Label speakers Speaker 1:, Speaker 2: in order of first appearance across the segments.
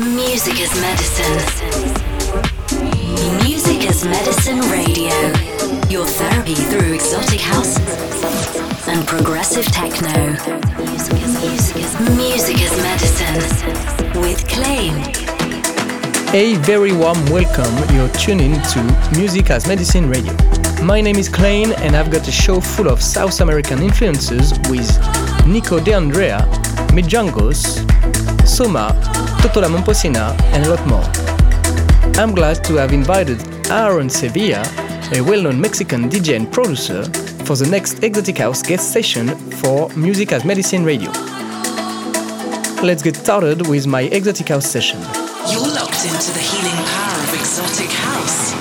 Speaker 1: Music as medicine. Music as medicine radio. Your therapy through exotic house and progressive techno. Music as medicine with Clain.
Speaker 2: A very warm welcome. You're tuning to Music as Medicine Radio. My name is Clain, and I've got a show full of South American influences with Nico De Andrea, Mijangos, Somma, Toto La Momposina, and a lot more. I'm glad to have invited Aaron Sevilla, a well known Mexican DJ and producer, for the next Exotic House guest session for Music as Medicine Radio. Let's get started with my Exotic House session.
Speaker 3: You're locked into the healing power of exotic house.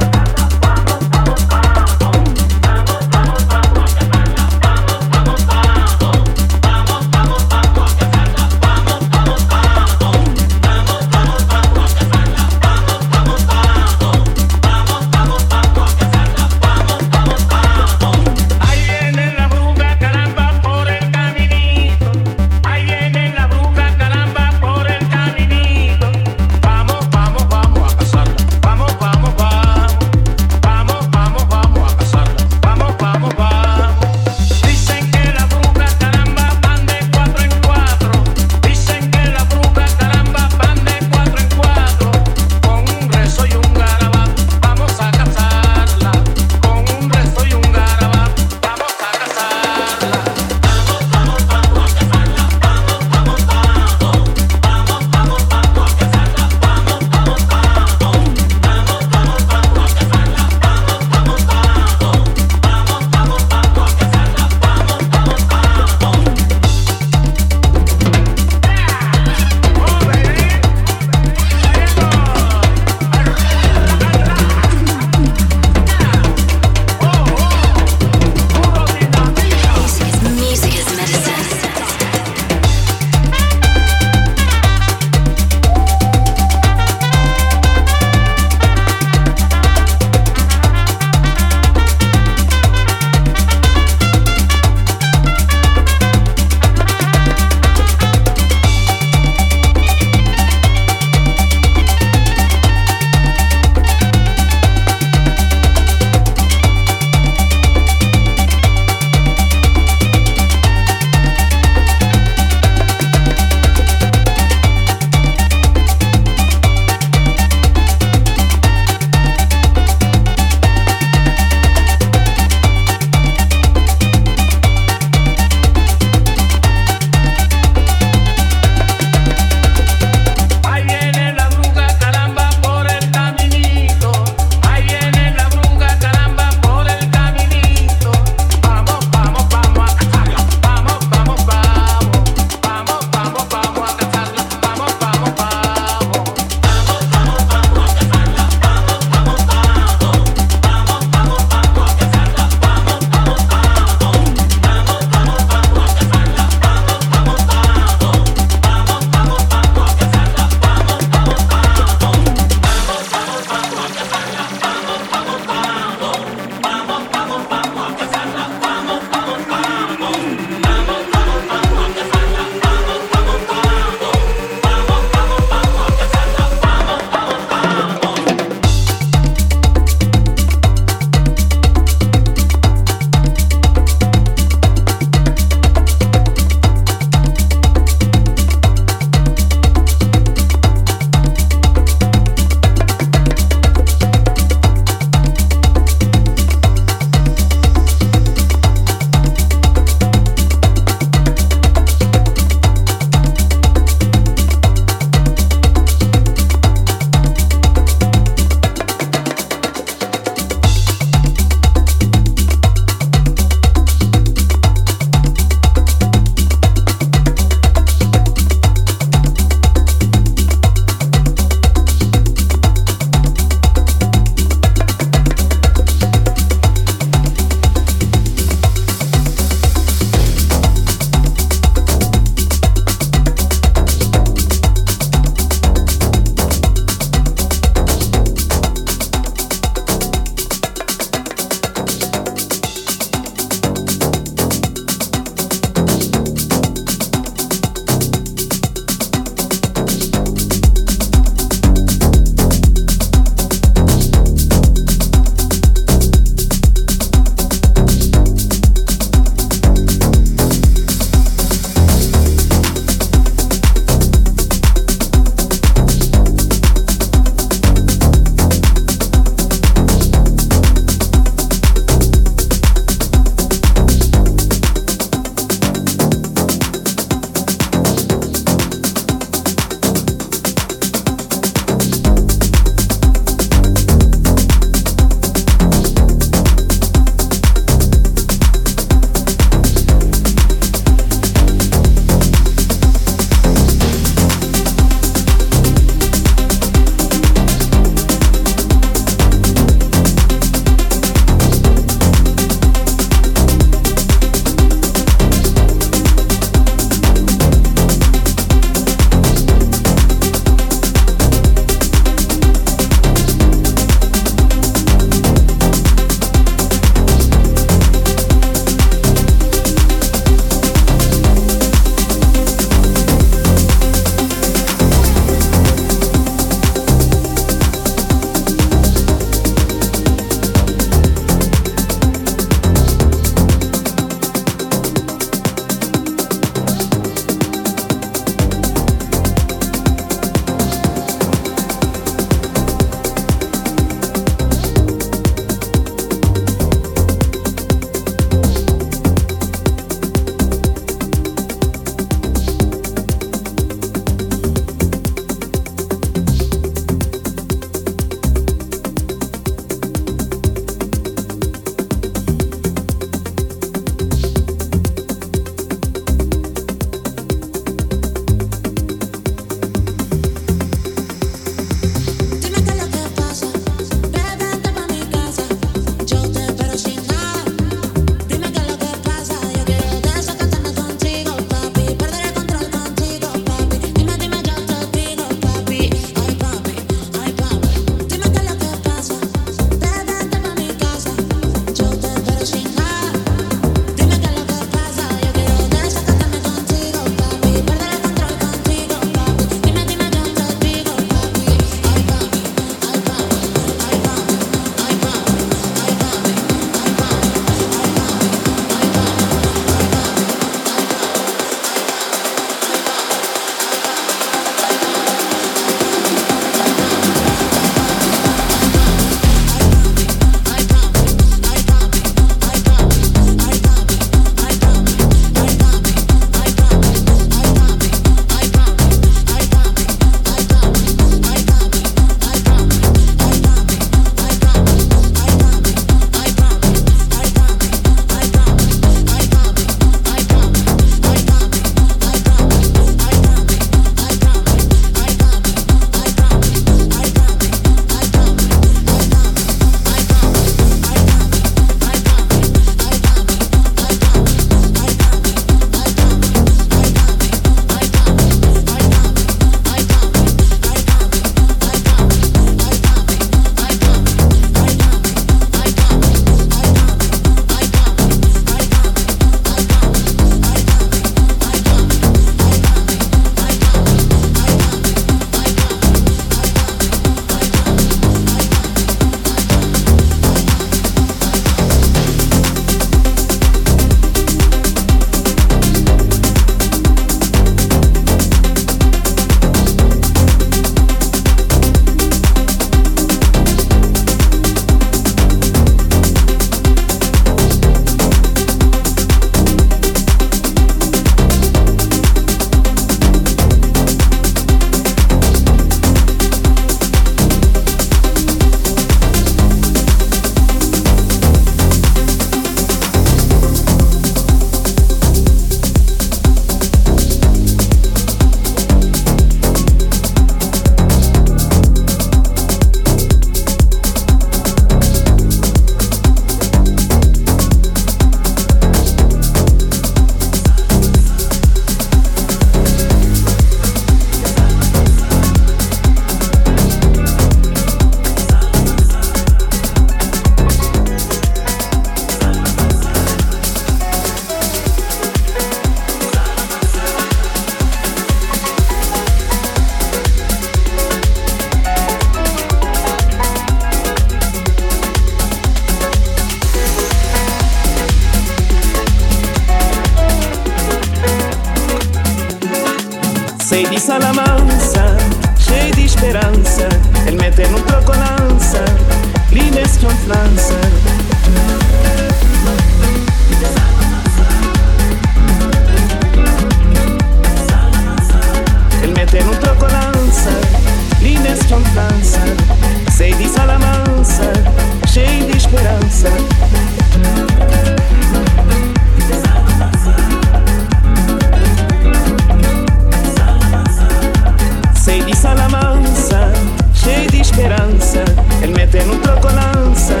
Speaker 4: te non troco lanza,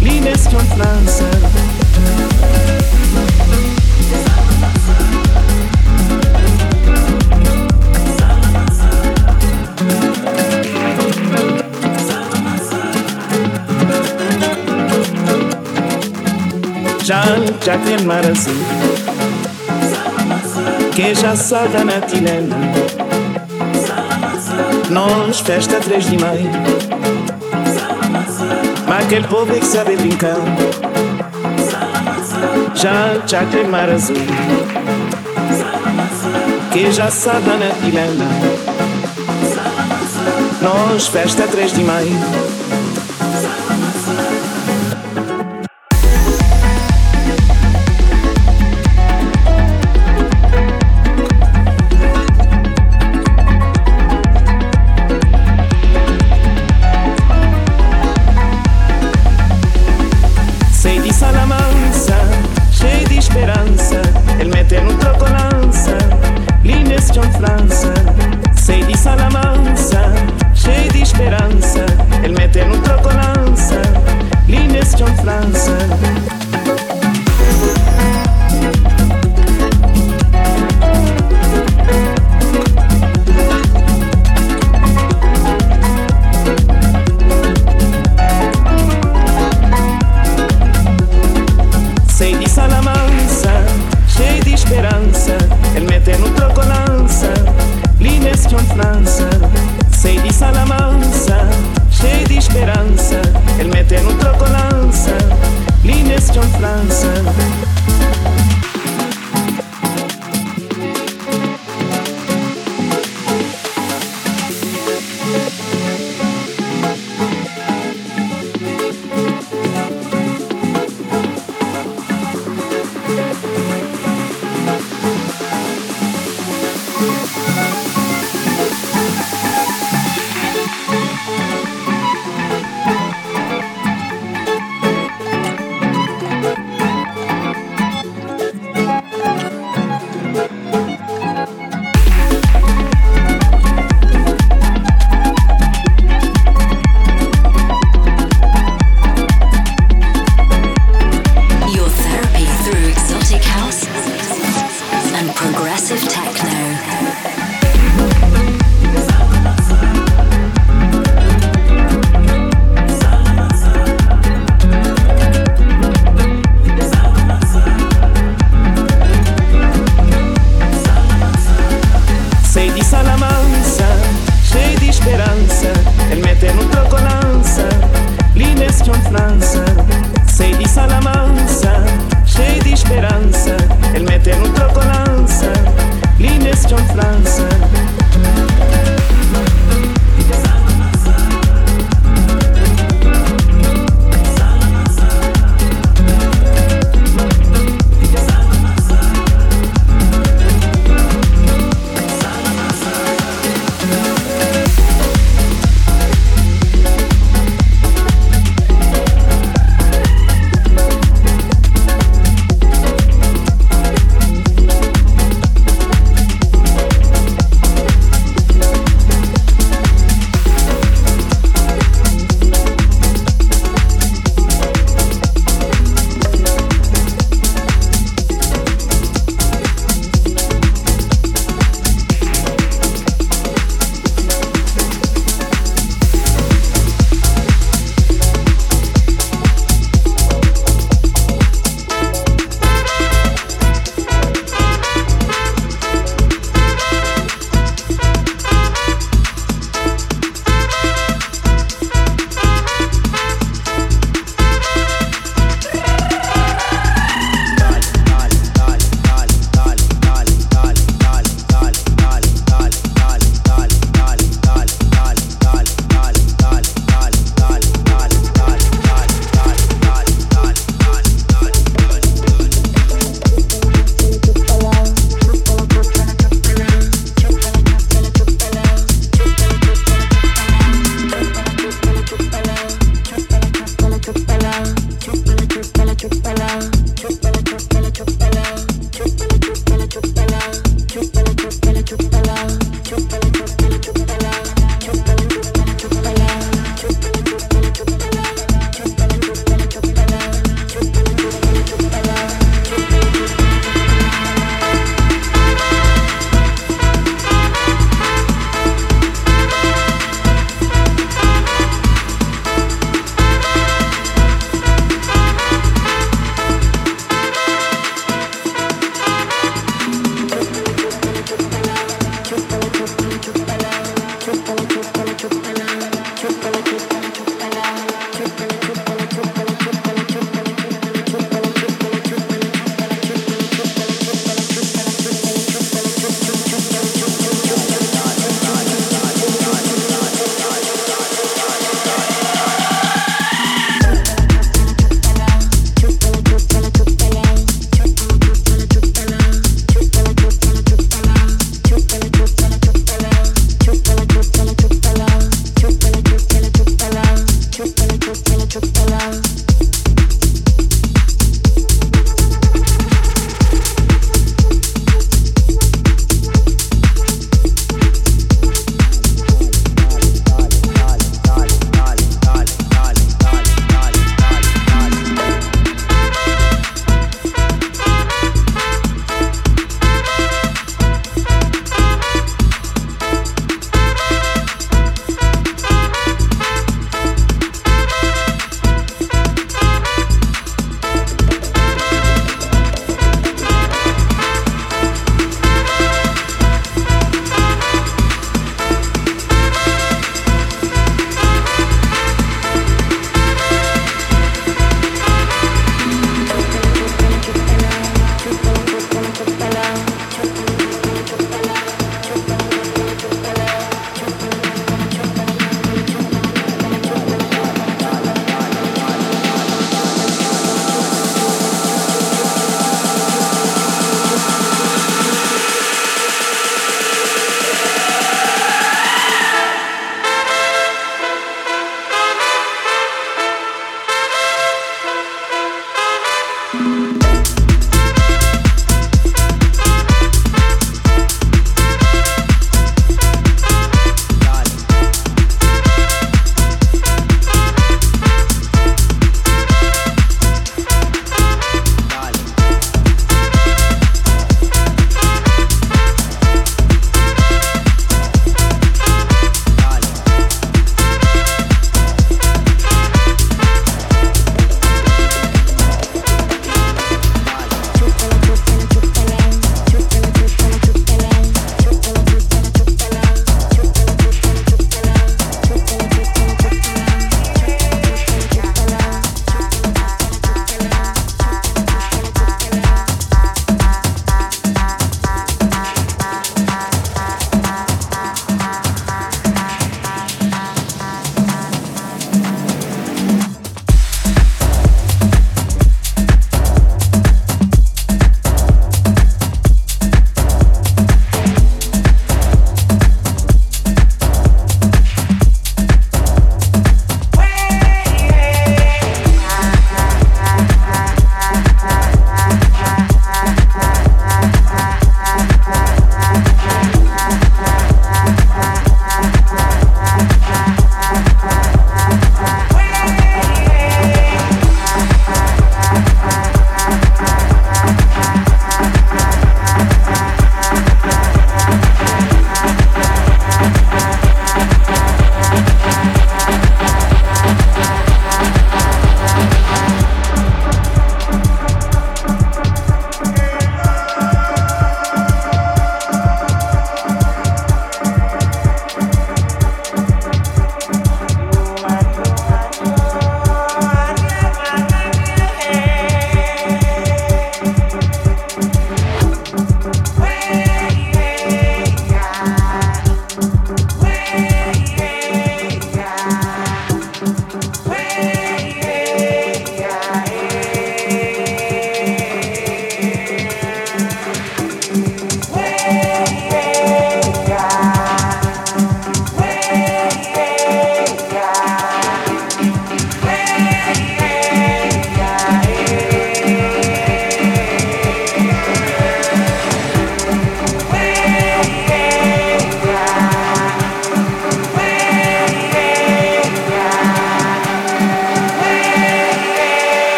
Speaker 4: l'inestion é franza. já já tem marazi assim, que já saga na tilena nós festa três de maio aquele povo é que sabe brincar. Já, já tem mar azul. Que já sabe na Tilana Nós, festa três de maio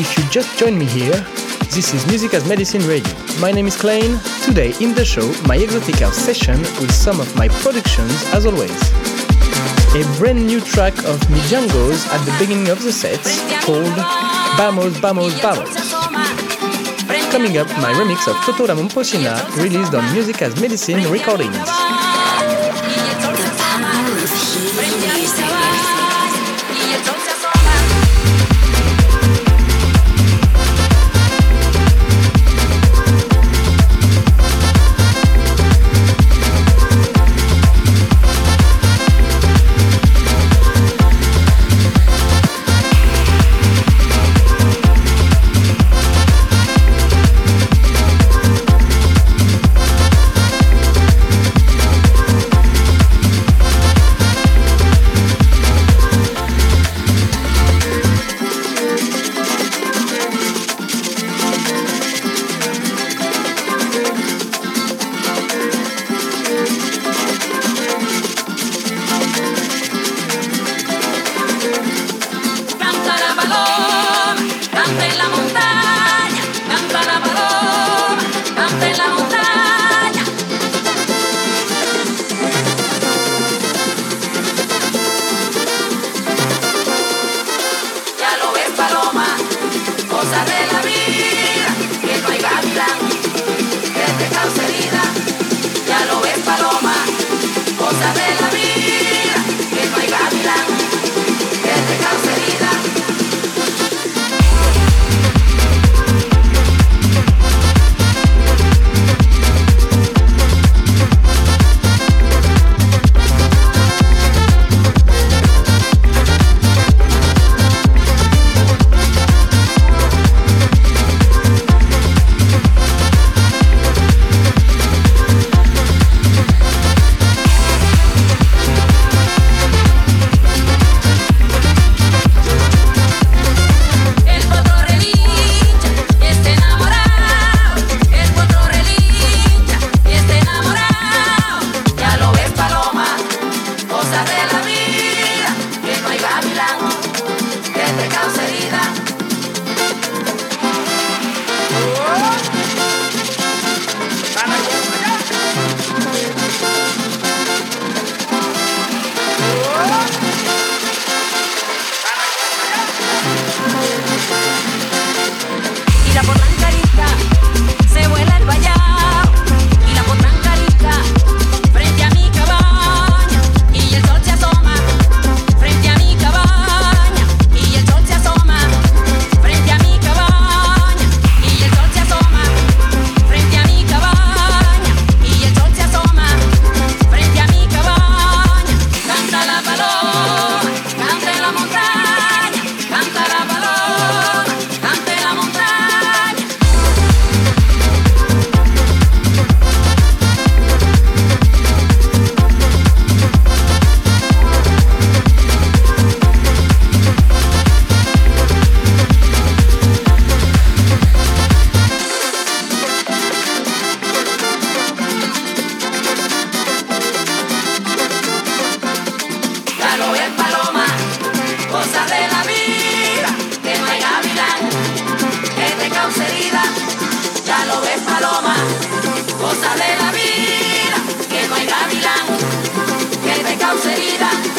Speaker 5: If you just joined me here, this is Music as Medicine Radio. My name is Clain. Today in the show, my exotic house session with some of my productions as always. A brand new track of Mijangos at the beginning of the set called Vamos, Vamos, Vamos. Coming up, my remix of Toto Momposina released on Music as Medicine Recordings.
Speaker 4: paloma, cosa de la vida, que no hay gavilán que te cause.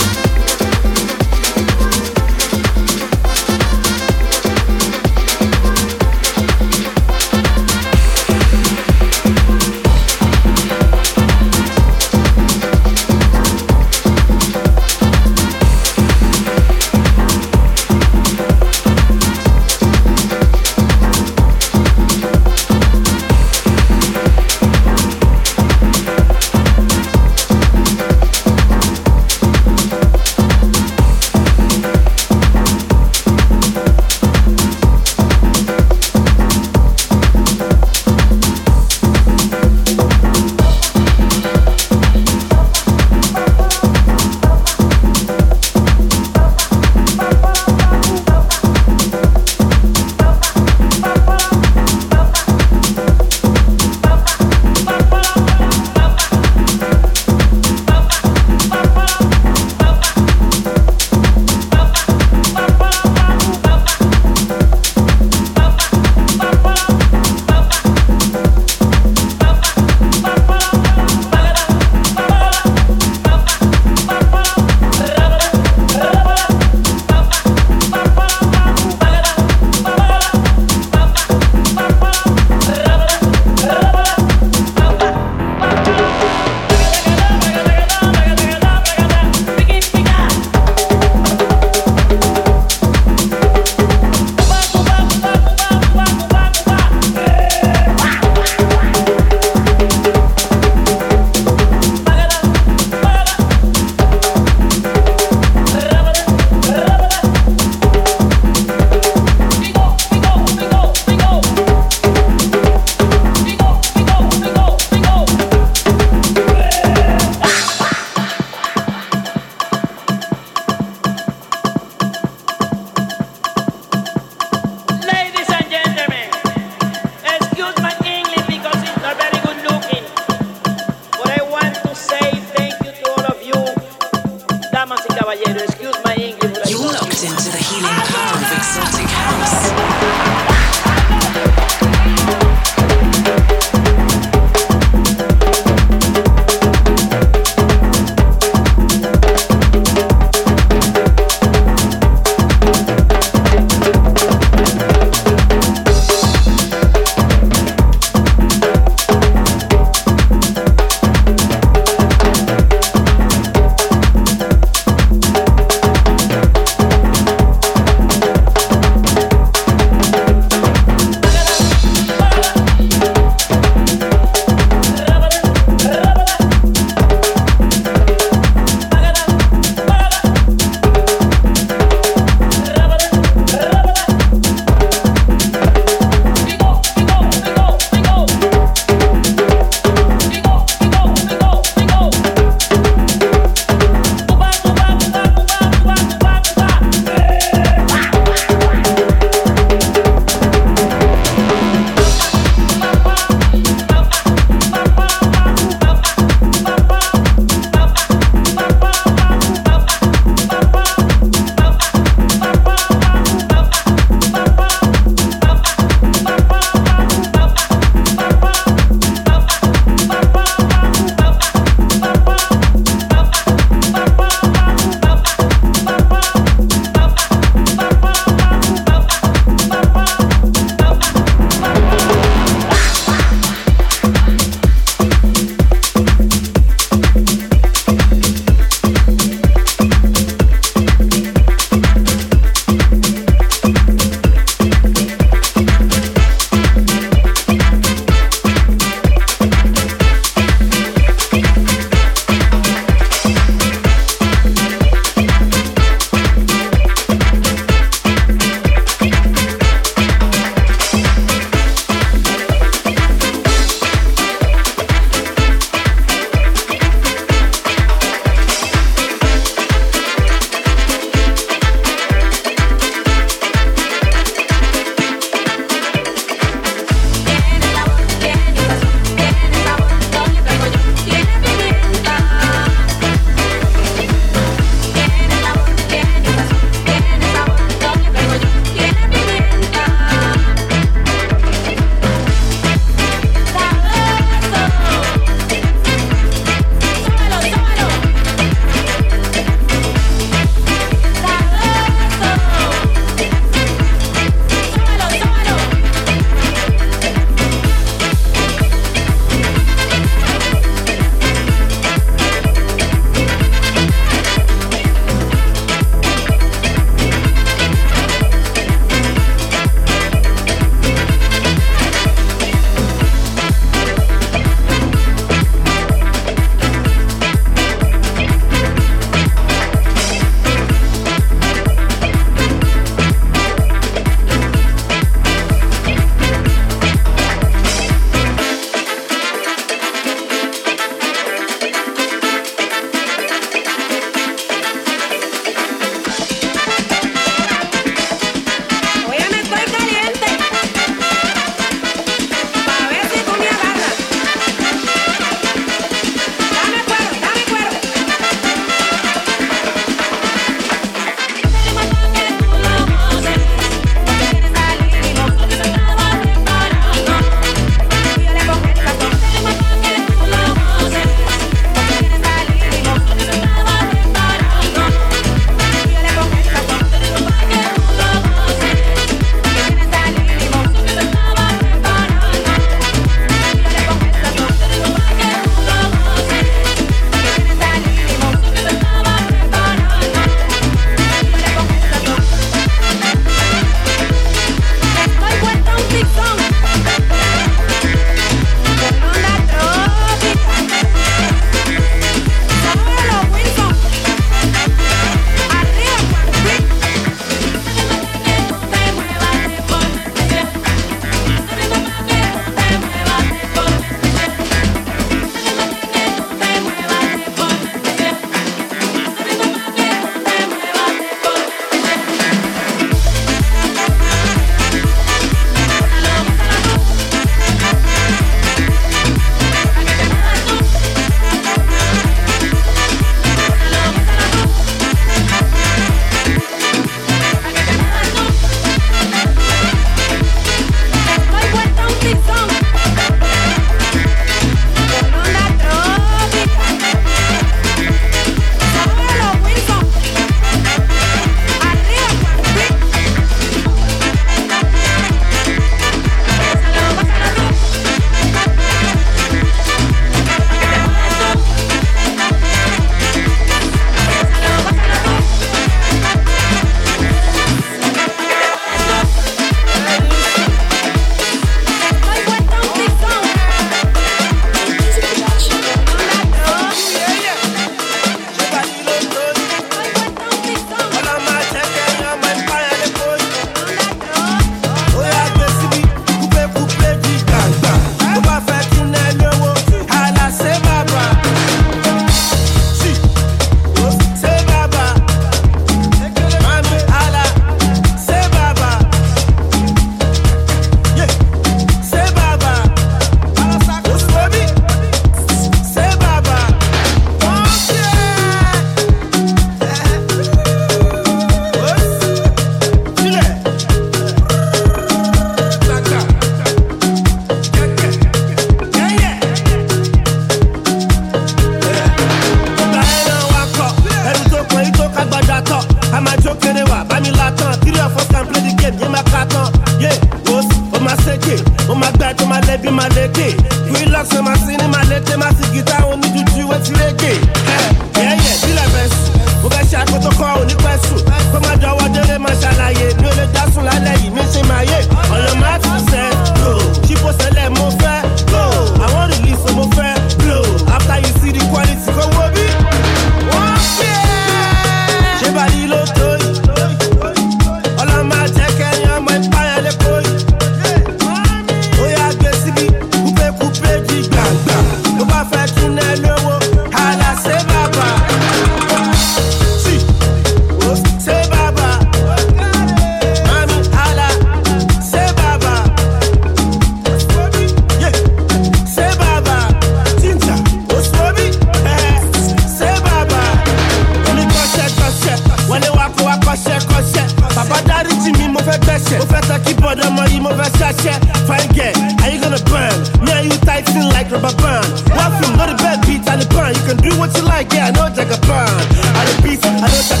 Speaker 4: One film, not a bad beat, I the pan. You can do what you like, yeah, I know Jack a pan. I the beat, I know
Speaker 2: Jack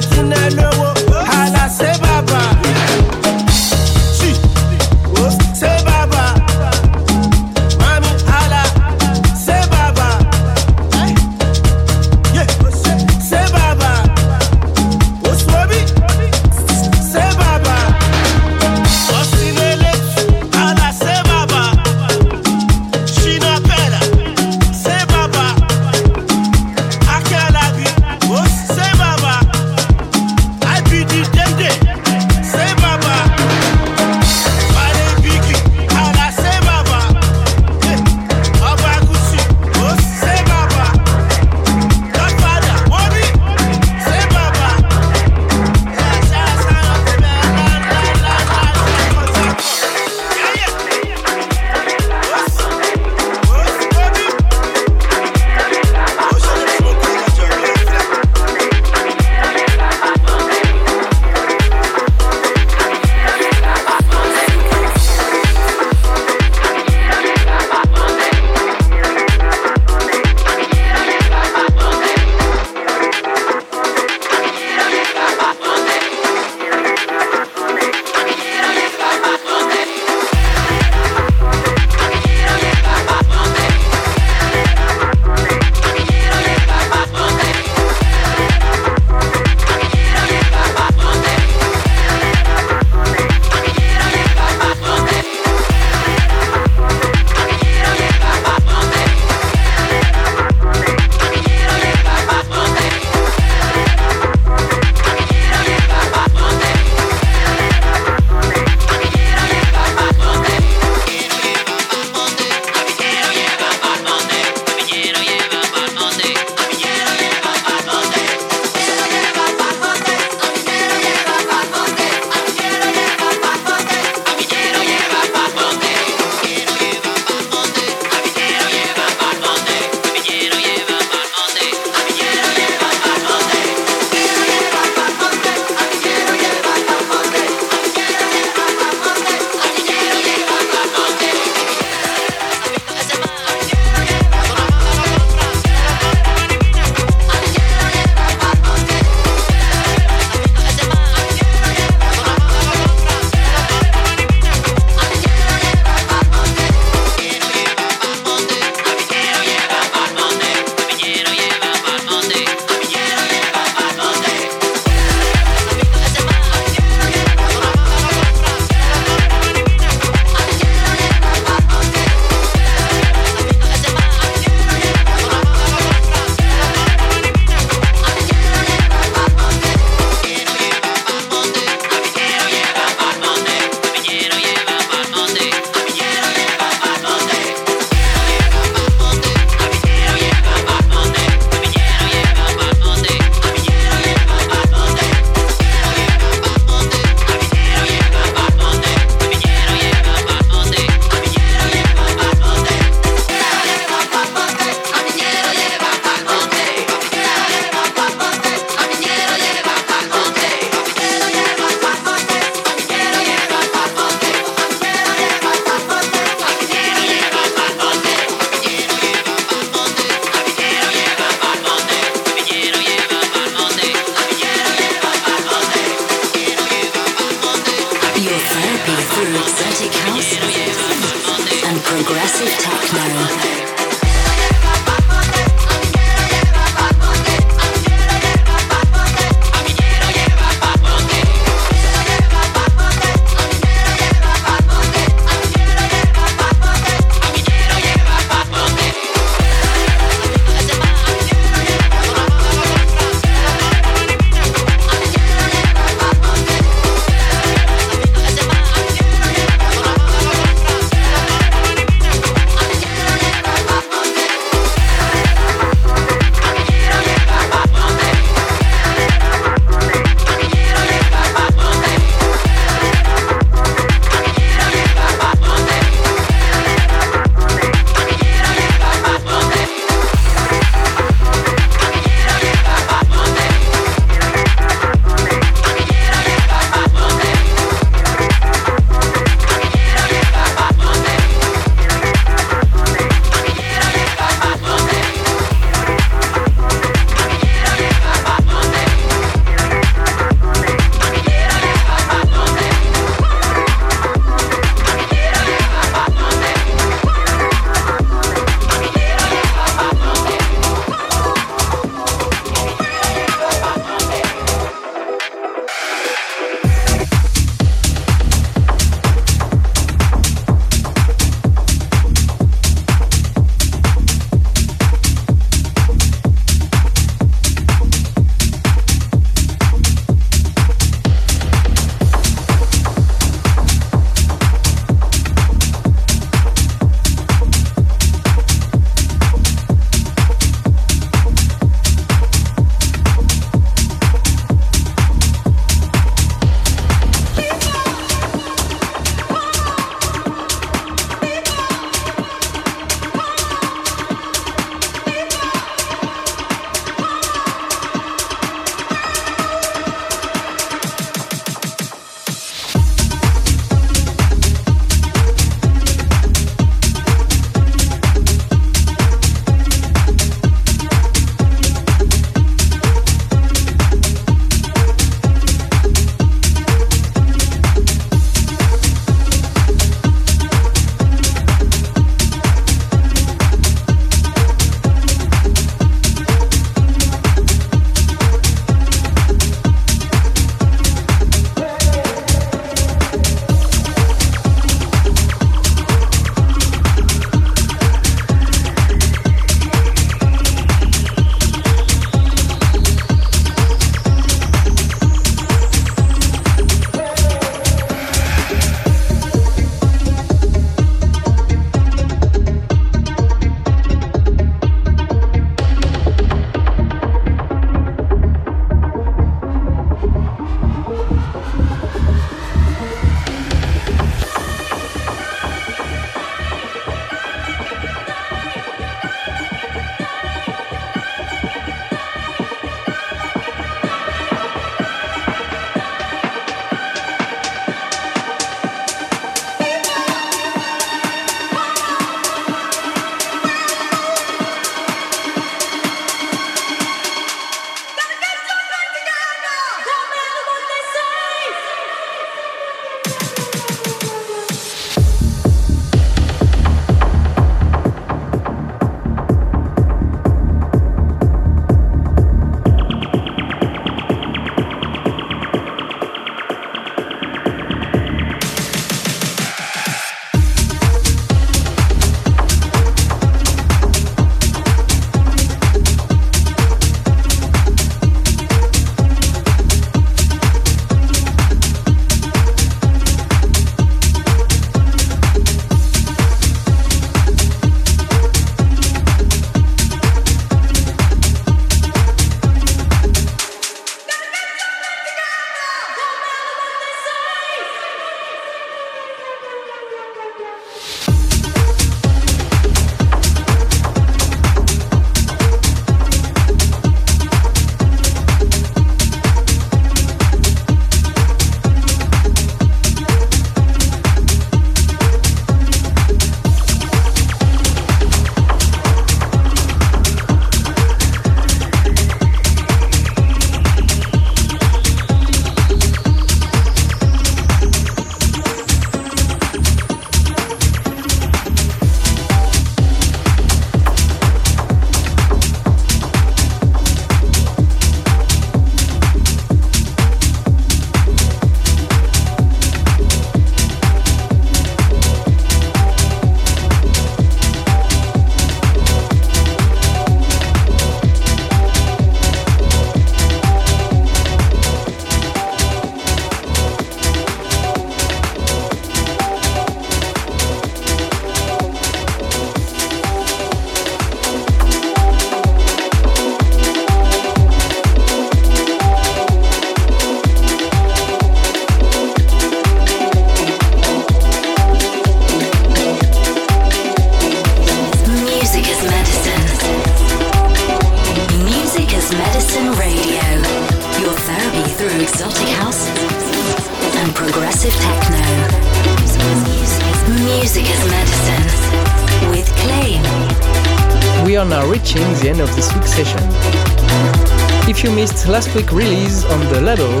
Speaker 2: missed last week's release on the label,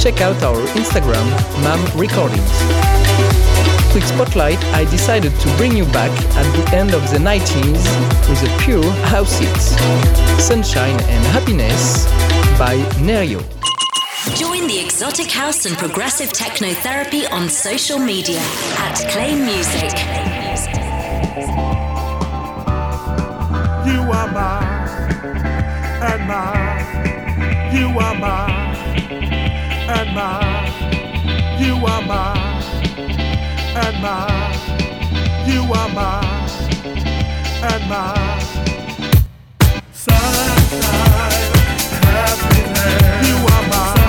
Speaker 2: check out our Instagram, MAM Recordings. Quick spotlight, I decided to bring you back at the end of the 90s with a pure house hit, Sunshine and Happiness by Nerio.
Speaker 1: Join the exotic house and progressive techno therapy on social media at Clain Music.
Speaker 6: You are mine and mine. You are mine and mine. You are mine and mine. You are mine and mine. Sunshine, happiness. You are mine.